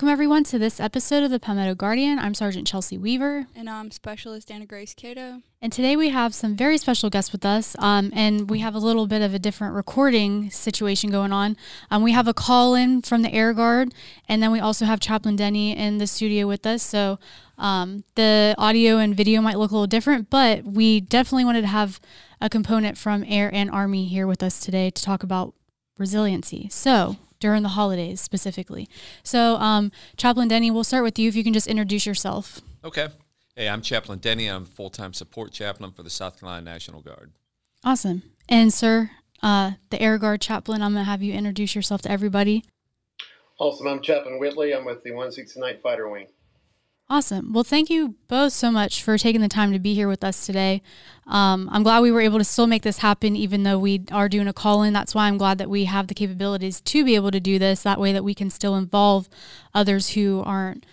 Welcome, everyone, to this episode of the Palmetto Guardian. I'm Sergeant Chelsea Weaver. And I'm Specialist Ana-Grace Catoe. And today we have some very special guests with us. Um, and we have a little bit of a different recording situation going on. Um, we have a call in from the Air Guard, and then we also have Chaplain Denny in the studio with us. So um, the audio and video might look a little different, but we definitely wanted to have a component from Air and Army here with us today to talk about resiliency. So during the holidays specifically. So, um, Chaplain Denny, we'll start with you if you can just introduce yourself. Okay. Hey, I'm Chaplain Denny. I'm full time support chaplain for the South Carolina National Guard. Awesome. And, sir, uh, the Air Guard chaplain, I'm going to have you introduce yourself to everybody. Awesome. I'm Chaplain Whitley. I'm with the 169th Fighter Wing. Awesome. Well, thank you both so much for taking the time to be here with us today. Um, I'm glad we were able to still make this happen, even though we are doing a call in. That's why I'm glad that we have the capabilities to be able to do this. That way, that we can still involve others who aren't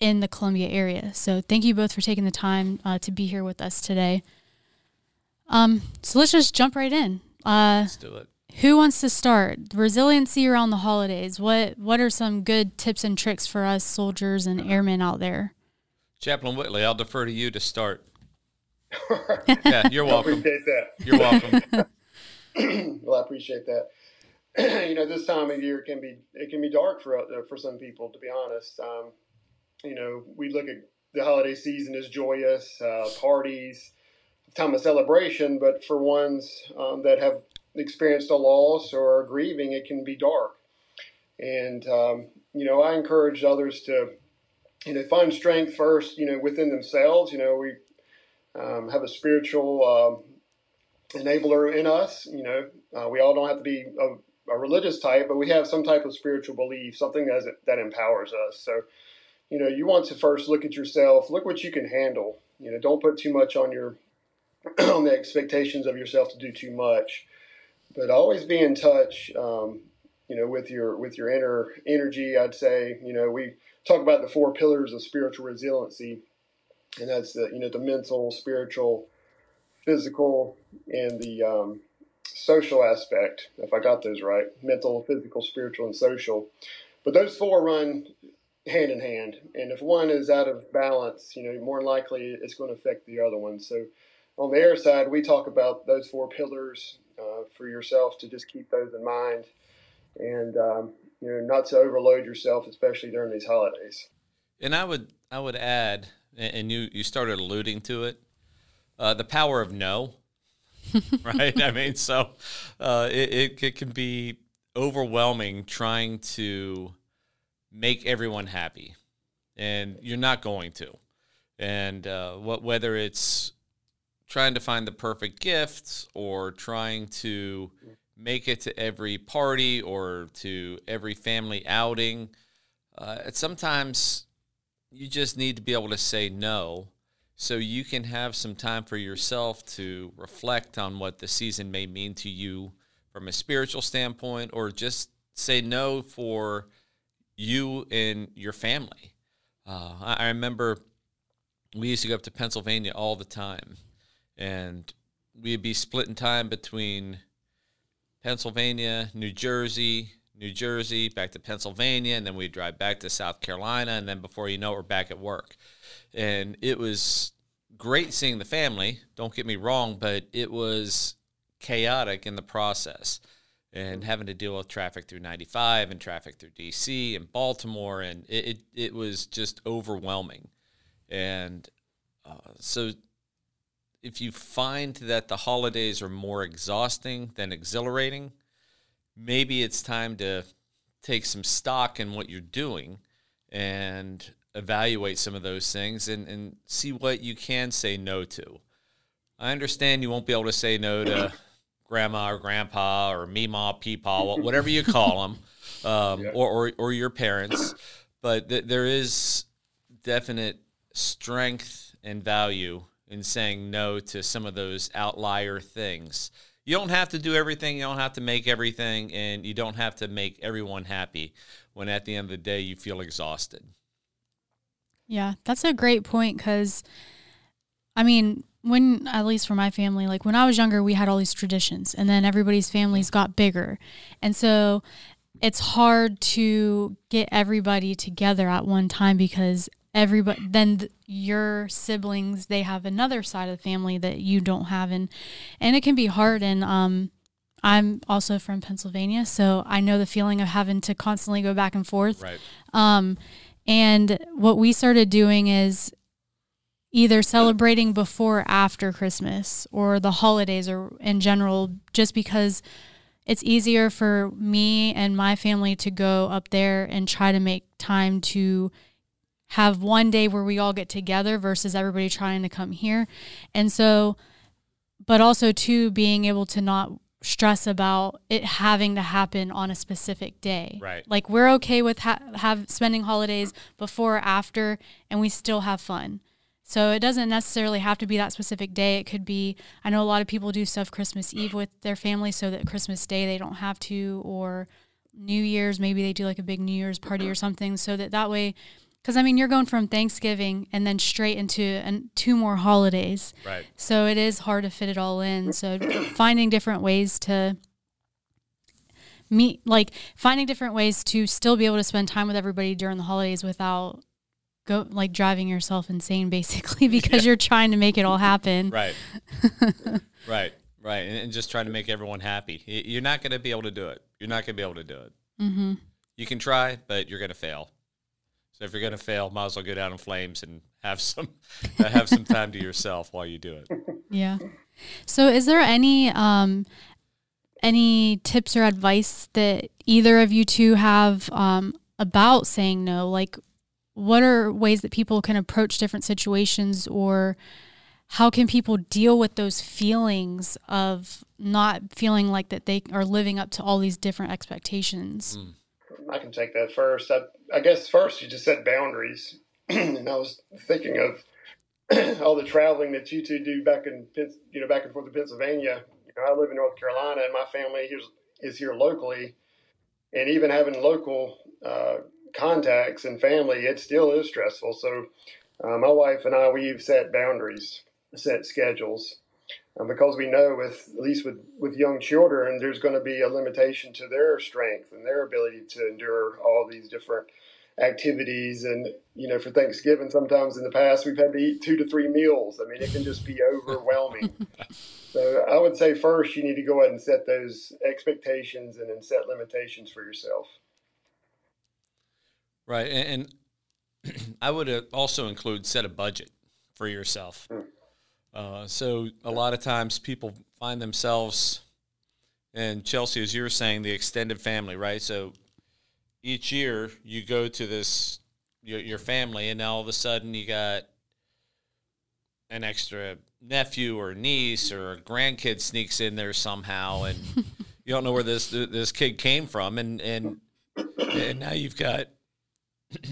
in the Columbia area. So, thank you both for taking the time uh, to be here with us today. Um, so let's just jump right in. Uh, let's do it. Who wants to start? Resiliency around the holidays. What what are some good tips and tricks for us soldiers and airmen out there? Chaplain Whitley, I'll defer to you to start. yeah, you're welcome. I appreciate that. You're welcome. well, I appreciate that. you know, this time of year can be it can be dark for uh, for some people. To be honest, um, you know, we look at the holiday season as joyous, uh, parties, time of celebration, but for ones um, that have experienced a loss or are grieving, it can be dark. And, um, you know, I encourage others to, you know, find strength first, you know, within themselves. You know, we um, have a spiritual um, enabler in us. You know, uh, we all don't have to be a, a, religious type, but we have some type of spiritual belief, something that, that empowers us. So, you know, you want to first look at yourself, look what you can handle. You know, don't put too much on your on the expectations of yourself to do too much but always be in touch. Um, you know, with your with your inner energy, I'd say. You know, we talk about the four pillars of spiritual resiliency, and that's the you know the mental, spiritual, physical, and the um, social aspect. If I got those right, mental, physical, spiritual, and social. But those four run hand in hand, and if one is out of balance, you know, more than likely it's going to affect the other one. So on the air side, we talk about those four pillars uh, for yourself to just keep those in mind and um, you know not to overload yourself, especially during these holidays. And I would I would add, and you you started alluding to it, uh, the power of no. right. I mean, so uh, it, it it can be overwhelming trying to make everyone happy, and you're not going to. And uh, what whether it's trying to find the perfect gifts or trying to make it to every party or to every family outing. Uh, sometimes you just need to be able to say no so you can have some time for yourself to reflect on what the season may mean to you from a spiritual standpoint or just say no for you and your family. Uh, I remember we used to go up to Pennsylvania all the time and we'd be splitting time between Pennsylvania, New Jersey, New Jersey, back to Pennsylvania, and then we'd drive back to South Carolina, and then before you know it, we're back at work. And it was great seeing the family, don't get me wrong, but it was chaotic in the process and having to deal with traffic through 95 and traffic through DC and Baltimore, and it, it, it was just overwhelming. And uh, so if you find that the holidays are more exhausting than exhilarating, maybe it's time to take some stock in what you're doing and evaluate some of those things and, and see what you can say no to. I understand you won't be able to say no to grandma or grandpa or mima, peepaw, whatever you call them, um, yeah. or, or, or, your parents, but th- there is definite strength and value in saying no to some of those outlier things. You don't have to do everything, you don't have to make everything, and you don't have to make everyone happy when at the end of the day you feel exhausted. Yeah, that's a great point because, I mean, when, at least for my family, like when I was younger, we had all these traditions, and then everybody's families got bigger. And so it's hard to get everybody together at one time because everybody then th- your siblings they have another side of the family that you don't have and and it can be hard and um I'm also from Pennsylvania, so I know the feeling of having to constantly go back and forth. Right. Um, and what we started doing is either celebrating before or after Christmas or the holidays or in general, just because it's easier for me and my family to go up there and try to make time to have one day where we all get together versus everybody trying to come here. And so, but also too, being able to not stress about it having to happen on a specific day. Right. Like we're okay with ha- have spending holidays before or after, and we still have fun. So it doesn't necessarily have to be that specific day. It could be. I know a lot of people do stuff Christmas Eve with their family, so that Christmas Day they don't have to, or New Year's maybe they do like a big New Year's party or something, so that that way. Because I mean, you're going from Thanksgiving and then straight into an, two more holidays. Right. So it is hard to fit it all in. So finding different ways to meet, like finding different ways to still be able to spend time with everybody during the holidays without go like driving yourself insane, basically, because you're trying to make it all happen. Right. right. Right. And, and just trying to make everyone happy. You're not going to be able to do it. You're not going to be able to do it. Mm-hmm. You can try, but you're going to fail. So if you're going to fail, might as well go down in flames and have some have some time to yourself while you do it. Yeah. So is there any um any tips or advice that either of you two have um about saying no? Like what are ways that people can approach different situations or how can people deal with those feelings of not feeling like that they are living up to all these different expectations? Mm. I can take that first. I, I guess first you just set boundaries, and I was thinking of all the traveling that you two do back in you know back and forth to Pennsylvania. You know, I live in North Carolina, and my family is is here locally, and even having local uh, contacts and family, it still is stressful. So, uh, my wife and I we've set boundaries, set schedules. Um, because we know with at least with, with young children there's going to be a limitation to their strength and their ability to endure all these different activities and you know for thanksgiving sometimes in the past we've had to eat two to three meals i mean it can just be overwhelming so i would say first you need to go ahead and set those expectations and then set limitations for yourself Right. And, and I would uh, also include set a budget for yourself. Uh, so a lot of times people find themselves, and Chelsea, as you were saying, the extended family, right? So each year you go to this your, your family, and now all of a sudden you got an extra nephew or niece or a grandkid sneaks in there somehow, and you don't know where this this kid came from, and and and now you've got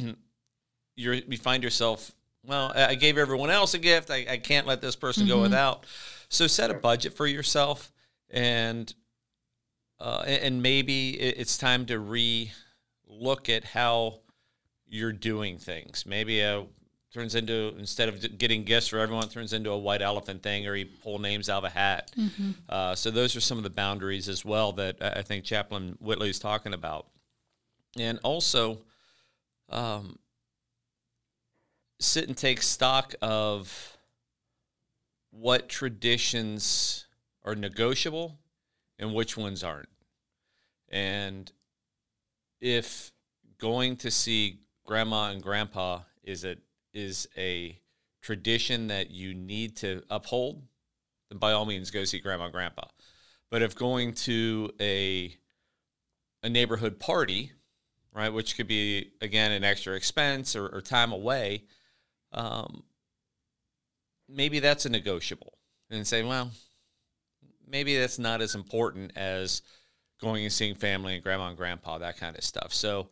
you're you find yourself well i gave everyone else a gift. I, I can't let this person go without. So set a budget for yourself and uh, and maybe it's time to re look at how you're doing things. Maybe a turns into instead of getting gifts for everyone it turns into a white elephant thing or you pull names out of a hat. Uh, so those are some of the boundaries as well that i I think chaplain whitley is talking about. And also um, sit and take stock of what traditions are negotiable and which ones aren't. And if going to see grandma and grandpa is a is a tradition that you need to uphold, then by all means go see grandma and grandpa. But if going to a a neighborhood party right? Which could be again an extra expense or, or time away. Um, maybe that's a negotiable, and say, well, maybe that's not as important as going and seeing family and grandma and grandpa, that kind of stuff. So,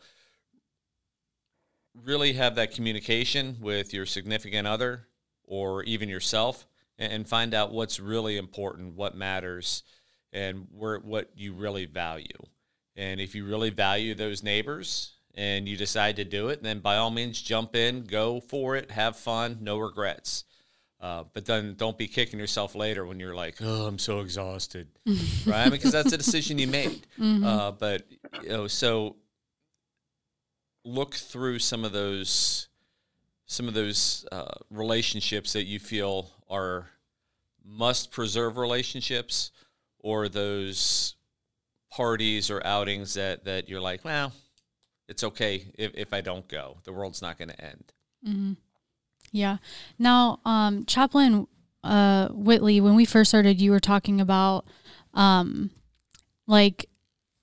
really have that communication with your significant other or even yourself, and, find out what's really important, what matters, and where what you really value. And if you really value those neighbors and you decide to do it, then by all means jump in, go for it, have fun, no regrets. Uh, but then don't be kicking yourself later when you're like, oh, I'm so exhausted, right? Because that's a decision you made. Mm-hmm. Uh, but you know, so look through some of those some of those uh, relationships that you feel are must preserve relationships, or those parties or outings that that you're like, well, it's okay if, if I don't go. The world's not going to end. Mm-hmm. Yeah. Now, um, Chaplain uh, Whitley, when we first started, you were talking about um, like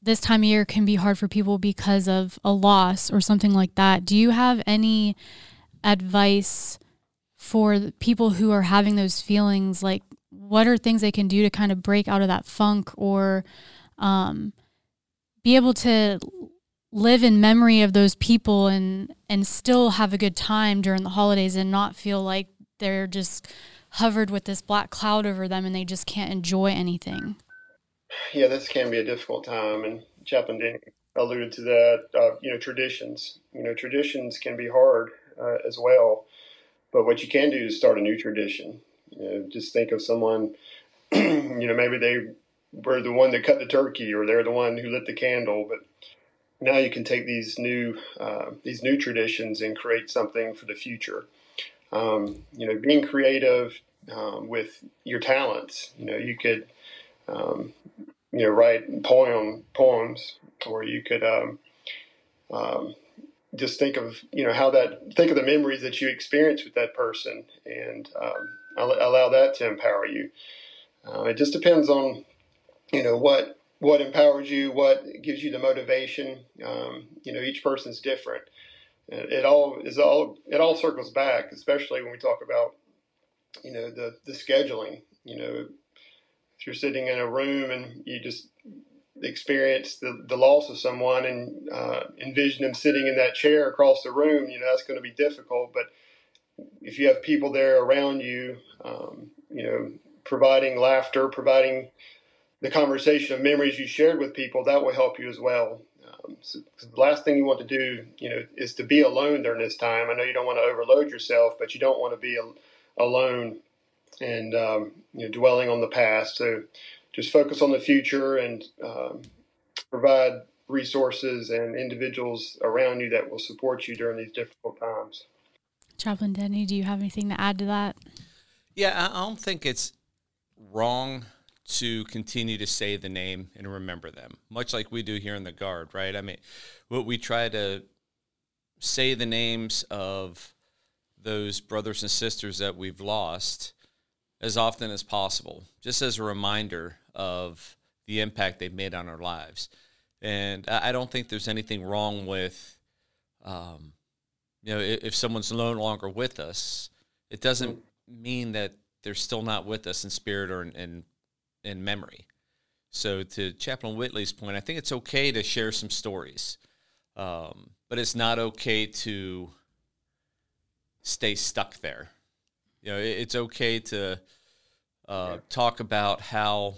this time of year can be hard for people because of a loss or something like that. Do you have any advice for people who are having those feelings? Like, what are things they can do to kind of break out of that funk or um, be able to live in memory of those people and and still have a good time during the holidays and not feel like they're just hovered with this black cloud over them and they just can't enjoy anything. Yeah, this can be a difficult time, and Chaplain Denny alluded to that. Uh, you know, traditions. You know, traditions can be hard uh, as well, but what you can do is start a new tradition. You know, just think of someone. you know, maybe they were the one that cut the turkey, or they're the one who lit the candle, but now you can take these new uh, these new traditions and create something for the future. Um, you know, being creative um, with your talents. You know, you could um, you know write poem poems, or you could um, um, just think of you know how that think of the memories that you experienced with that person and um, allow that to empower you. Uh, it just depends on you know what what empowers you, what gives you the motivation. Um, you know, each person's different. It all is all it all circles back, especially when we talk about you know the the scheduling. You know, if you're sitting in a room and you just experience the, the loss of someone and uh, envision them sitting in that chair across the room, you know that's going to be difficult. But if you have people there around you, um, you know, providing laughter, providing the conversation of memories you shared with people, that will help you as well. Um, so, the last thing you want to do, you know, is to be alone during this time. I know you don't want to overload yourself, but you don't want to be a, alone and um, you know dwelling on the past. So just focus on the future and um, provide resources and individuals around you that will support you during these difficult times. Chaplain Denny, do you have anything to add to that? Yeah, I don't think it's wrong to continue to say the name and remember them, much like we do here in the Guard, right? I mean, what we try to say the names of those brothers and sisters that we've lost as often as possible, just as a reminder of the impact they've made on our lives. And I don't think there's anything wrong with, um, you know, if someone's no longer with us, it doesn't mean that they're still not with us in spirit or in, in in memory. So, to Chaplain Whitley's point, I think it's okay to share some stories, um, but it's not okay to stay stuck there. You know, it, it's okay to uh, talk about how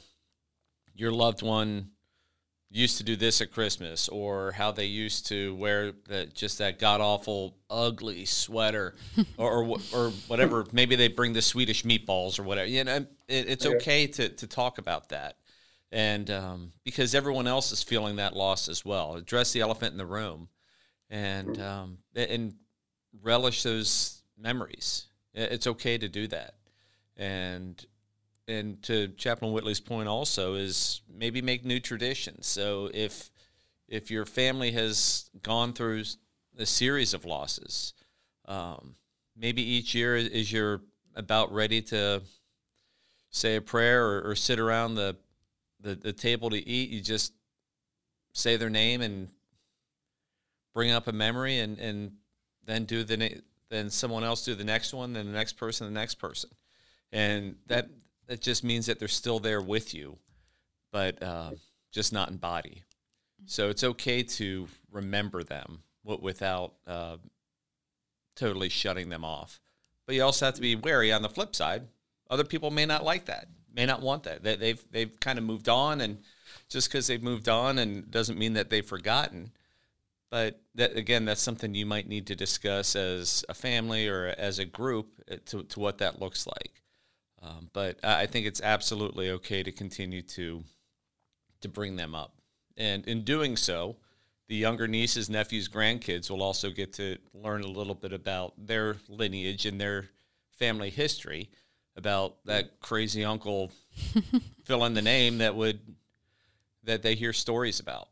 your loved one used to do this at Christmas, or how they used to wear that just that god awful ugly sweater, or, or, or whatever. Maybe they bring the Swedish meatballs or whatever. You know, it, it's okay to to talk about that, and um, because everyone else is feeling that loss as well. Address the elephant in the room, and um, and relish those memories. It's okay to do that, and and to Chaplain Whitley's point also is maybe make new traditions. So if if your family has gone through a series of losses, um, maybe each year is you're about ready to say a prayer or, or sit around the, the, the table to eat, you just say their name and bring up a memory and, and then do the then someone else do the next one, then the next person, the next person. And that it just means that they're still there with you, but uh, just not in body. So it's okay to remember them without uh, totally shutting them off. But you also have to be wary on the flip side. Other people may not like that, may not want that. They, they've they've kind of moved on, and just because they've moved on and doesn't mean that they've forgotten. but that again, that's something you might need to discuss as a family or as a group uh, to, to what that looks like. Um, but I think it's absolutely okay to continue to to bring them up, and in doing so, the younger nieces, nephews, grandkids will also get to learn a little bit about their lineage and their family history, about that crazy uncle, fill in the name that would that they hear stories about.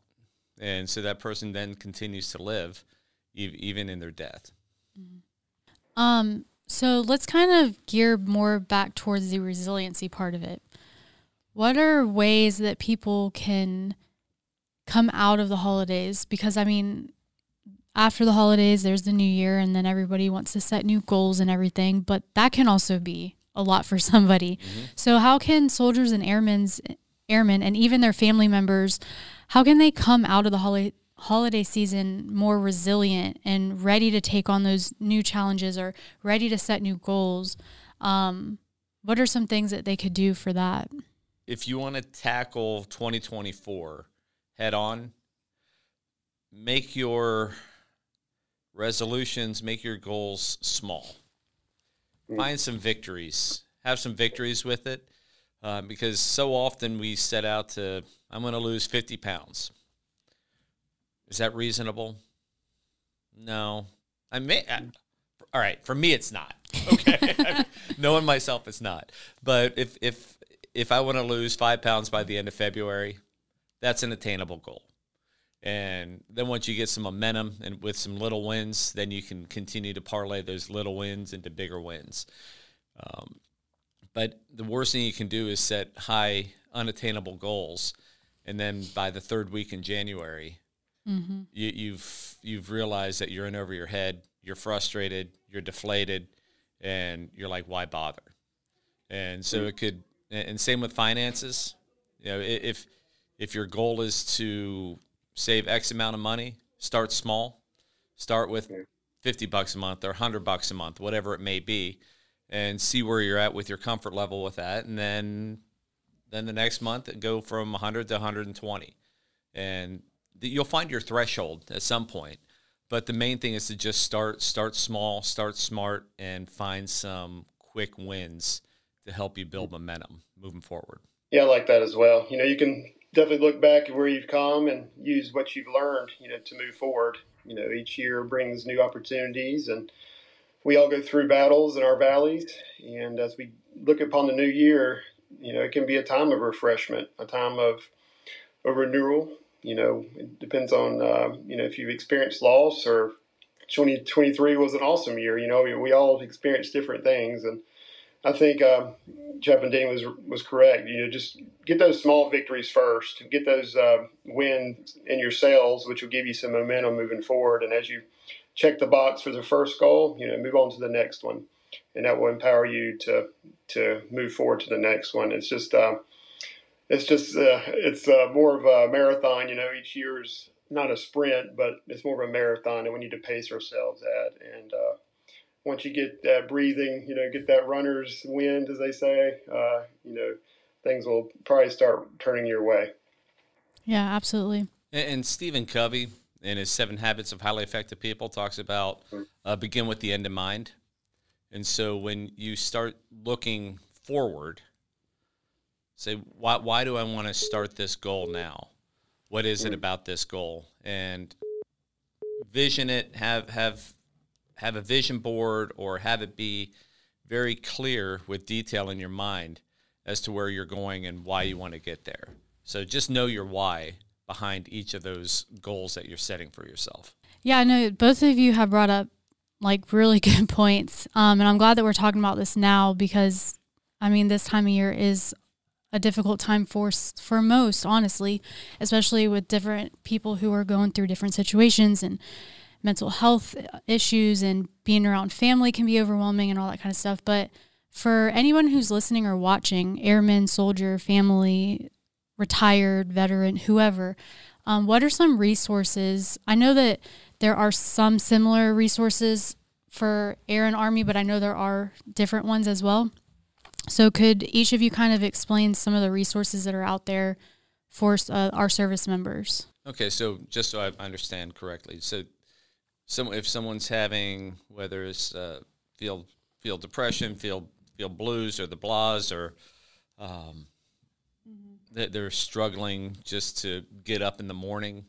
And so that person then continues to live even in their death. Um, so let's kind of gear more back towards the resiliency part of it. What are ways that people can come out of the holidays? Because I mean, after the holidays, there's the new year, and then everybody wants to set new goals and everything, but that can also be a lot for somebody. Mm-hmm. So, how can soldiers and airmen's airmen and even their family members how can they come out of the holiday holiday season more resilient and ready to take on those new challenges or ready to set new goals um, what are some things that they could do for that if you want to tackle 2024 head on make your resolutions make your goals small mm. find some victories have some victories with it uh, because so often we set out to, I'm going to lose 50 pounds. Is that reasonable? No. I may. I, all right, for me, it's not. Okay, knowing myself, it's not. But if if if I want to lose five pounds by the end of February, that's an attainable goal. And then once you get some momentum and with some little wins, then you can continue to parlay those little wins into bigger wins. Um, but the worst thing you can do is set high, unattainable goals, and then by the third week in January, mm-hmm. you, you've you've realized that you're in over your head. You're frustrated. You're deflated, and you're like, why bother? And so it could. And same with finances. You know, if if your goal is to save X amount of money, start small. Start with fifty bucks a month or hundred bucks a month, whatever it may be and see where you're at with your comfort level with that and then then the next month go from 100 to 120 and you'll find your threshold at some point but the main thing is to just start start small start smart and find some quick wins to help you build momentum moving forward yeah i like that as well you know you can definitely look back at where you've come and use what you've learned you know to move forward you know each year brings new opportunities and we all go through battles in our valleys, and as we look upon the new year, you know, it can be a time of refreshment, a time of a renewal. You know, it depends on uh, you know if you've experienced loss or 2023 was an awesome year. You know, we, we all experienced different things, and I think uh, Chaplain Dean was was correct. You know, just get those small victories first, get those uh, wins in your sails, which will give you some momentum moving forward. And as you check the box for the first goal, you know, move on to the next one, and that will empower you to to move forward to the next one. It's just uh, it's just uh, it's uh, more of a marathon. You know, each year is not a sprint, but it's more of a marathon, and we need to pace ourselves at. And uh, once you get that breathing, you know, get that runner's wind, as they say, uh, you know, things will probably start turning your way. Yeah, absolutely. And, and Stephen Covey, in his Seven Habits of Highly Effective People talks about uh, begin with the end in mind. And so when you start looking forward, say, why, why do I want to start this goal now? What is it about this goal? And vision it, have, have, have a vision board or have it be very clear with detail in your mind as to where you're going and why you want to get there. So just know your why behind each of those goals that you're setting for yourself. Yeah, I know both of you have brought up like really good points. Um, and I'm glad that we're talking about this now because I mean, this time of year is a difficult time for for most, honestly, especially with different people who are going through different situations and mental health issues and being around family can be overwhelming and all that kind of stuff. But for anyone who's listening or watching, airman, soldier, family, retired veteran, whoever, um, what are some resources? I know that there are some similar resources for Air and Army, but I know there are different ones as well. So, could each of you kind of explain some of the resources that are out there for uh, our service members? Okay, so just so I understand correctly, so some if someone's having whether it's uh, field field depression, field field blues, or the blahs, or um, mm-hmm. they're struggling just to get up in the morning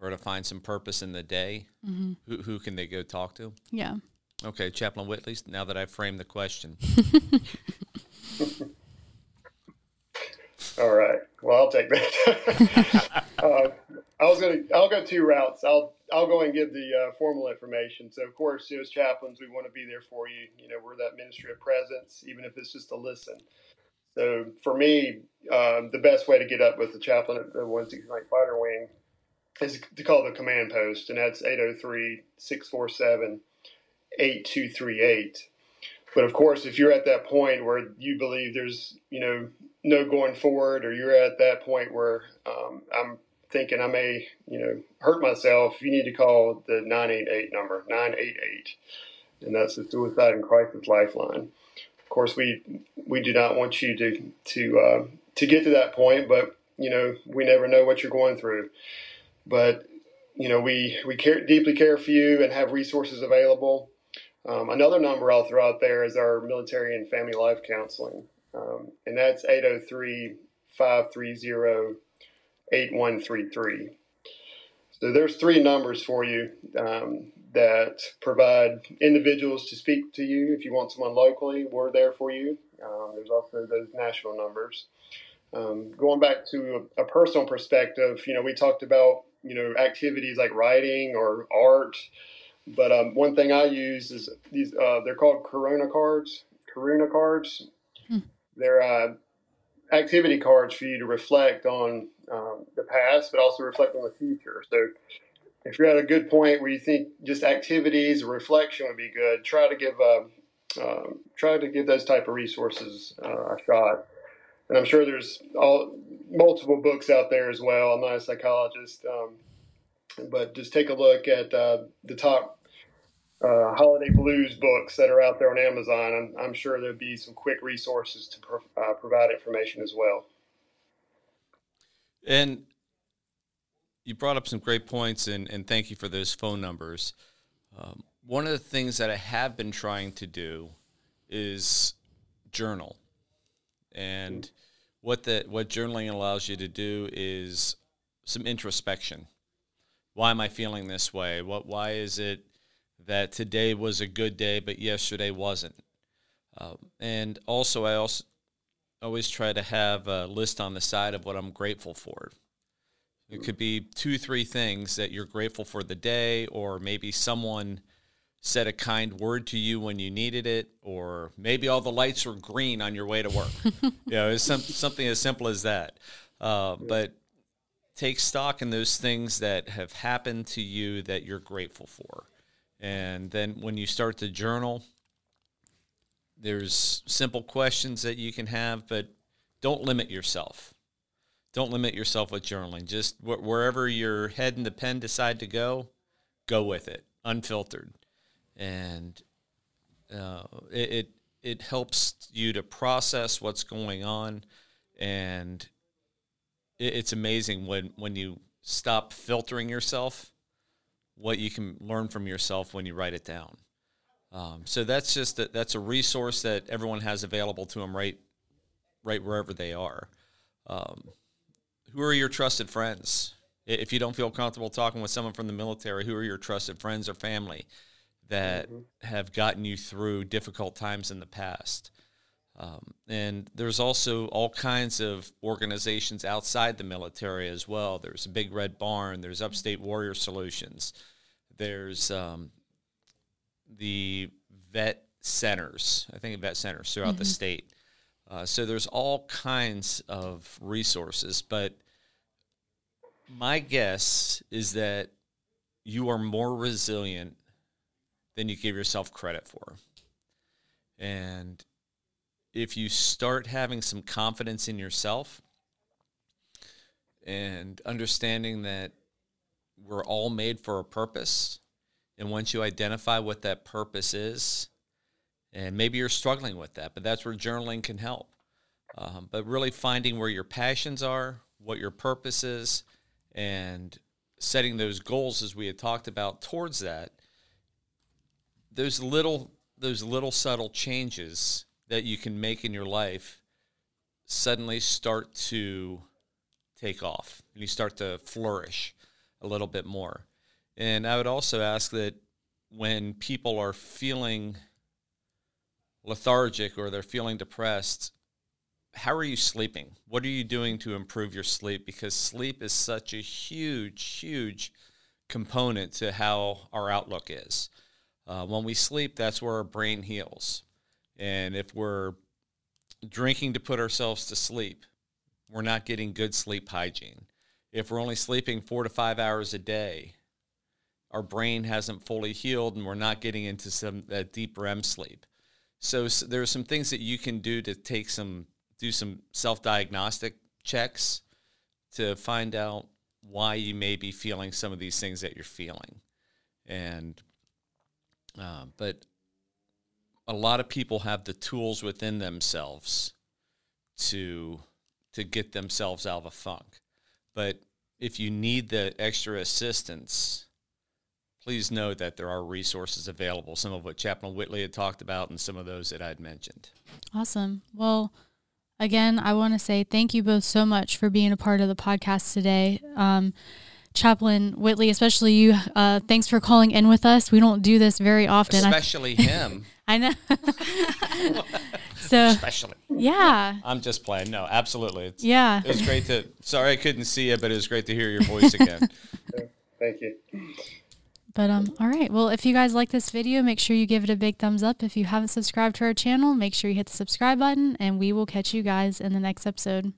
or to find some purpose in the day, mm-hmm. who who can they go talk to? Yeah. Okay, Chaplain Whitley. Now that I've framed the question. All right. Well, I'll take that. uh, I was gonna. I'll go two routes. I'll I'll go and give the uh, formal information. So, of course, as chaplains, we want to be there for you. You know, we're that ministry of presence, even if it's just to listen. So, for me, um, the best way to get up with the chaplain at the 169 Fighter Wing is to call the command post, and that's 803 647 8238. But of course, if you're at that point where you believe there's, you know, no going forward, or you're at that point where um, I'm thinking I may, you know, hurt myself, you need to call the 988 number, 988. And that's the Suicide and Crisis Lifeline. Of course, we we do not want you to to uh, to get to that point, but you know we never know what you're going through. But you know we we care deeply care for you and have resources available. Um, another number I'll throw out there is our military and family life counseling, um, and that's 803 530 8133. So there's three numbers for you um, that provide individuals to speak to you. If you want someone locally, we're there for you. Um, there's also those national numbers. Um, going back to a, a, personal perspective, you know, we talked about you know activities like writing or art, but um, one thing I use is these. Uh, they're called Corona cards. Corona cards. Hmm. They're uh, activity cards for you to reflect on um, the past, but also reflect on the future. So if you're at a good point where you think just activities or reflection would be good, try to give uh, um, try to give those type of resources uh, a shot. And I'm sure there's all multiple books out there as well. I'm not a psychologist, um, but just take a look at uh, the top uh, holiday blues books that are out there on Amazon. I'm, I'm sure there'll be some quick resources to pro- uh, provide information as well. And you brought up some great points, and, and thank you for those phone numbers. Um, one of the things that I have been trying to do is journal. And what that what journaling allows you to do is some introspection. Why am I feeling this way? What why is it that today was a good day but yesterday wasn't? Um, and also I also always try to have a list on the side of what I'm grateful for. It could be two, three things that you're grateful for the day, or maybe someone said a kind word to you when you needed it, or maybe all the lights were green on your way to work. you know, it's some, something as simple as that. Uh, but take stock in those things that have happened to you that you're grateful for. And then when you start to journal, there's simple questions that you can have, but don't limit yourself. Don't limit yourself with journaling. Just wh- wherever your head and the pen decide to go, go with it, unfiltered, and uh, it, it it helps you to process what's going on, and it, it's amazing when when you stop filtering yourself, what you can learn from yourself when you write it down. Um, so that's just a, that's a resource that everyone has available to them right right wherever they are. Um, who are your trusted friends? If you don't feel comfortable talking with someone from the military, who are your trusted friends or family that mm-hmm. have gotten you through difficult times in the past? Um, and there's also all kinds of organizations outside the military as well. There's a Big Red Barn. There's Upstate Warrior Solutions. There's um, the vet centers. I think vet centers throughout mm-hmm. the state. Uh, so there's all kinds of resources, but my guess is that you are more resilient than you give yourself credit for. And if you start having some confidence in yourself and understanding that we're all made for a purpose and once you identify what that purpose is, and maybe you're struggling with that, but that's where journaling can help. Um, but really finding where your passions are, what your purpose is, and setting those goals as we had talked about towards that, those little those little subtle changes that you can make in your life suddenly start to take off and you start to flourish a little bit more. And I would also ask that when people are feeling lethargic or they're feeling depressed, how are you sleeping? What are you doing to improve your sleep? Because sleep is such a huge, huge component to how our outlook is. Uh, when we sleep, that's where our brain heals. And if we're drinking to put ourselves to sleep, we're not getting good sleep hygiene. If we're only sleeping four to five hours a day, our brain hasn't fully healed and we're not getting into some that deep REM sleep. So, so there are some things that you can do to take some do some self diagnostic checks to find out why you may be feeling some of these things that you're feeling. And, uh, but a lot of people have the tools within themselves to to get themselves out of a funk. But if you need the extra assistance, please know that there are resources available. Some of what Chaplain Whitley had talked about, and some of those that I had mentioned. Awesome. Well, again, I want to say thank you both so much for being a part of the podcast today. Um, Chaplain Whitley, especially you, uh, thanks for calling in with us. We don't do this very often. Especially him. I know. so, especially. Yeah. I'm just playing. No, absolutely. It's, yeah. It was great to, sorry I couldn't see you, but it was great to hear your voice again. Thank you. But um, all right. Well, if you guys like this video, make sure you give it a big thumbs up. If you haven't subscribed to our channel, make sure you hit the subscribe button, and we will catch you guys in the next episode.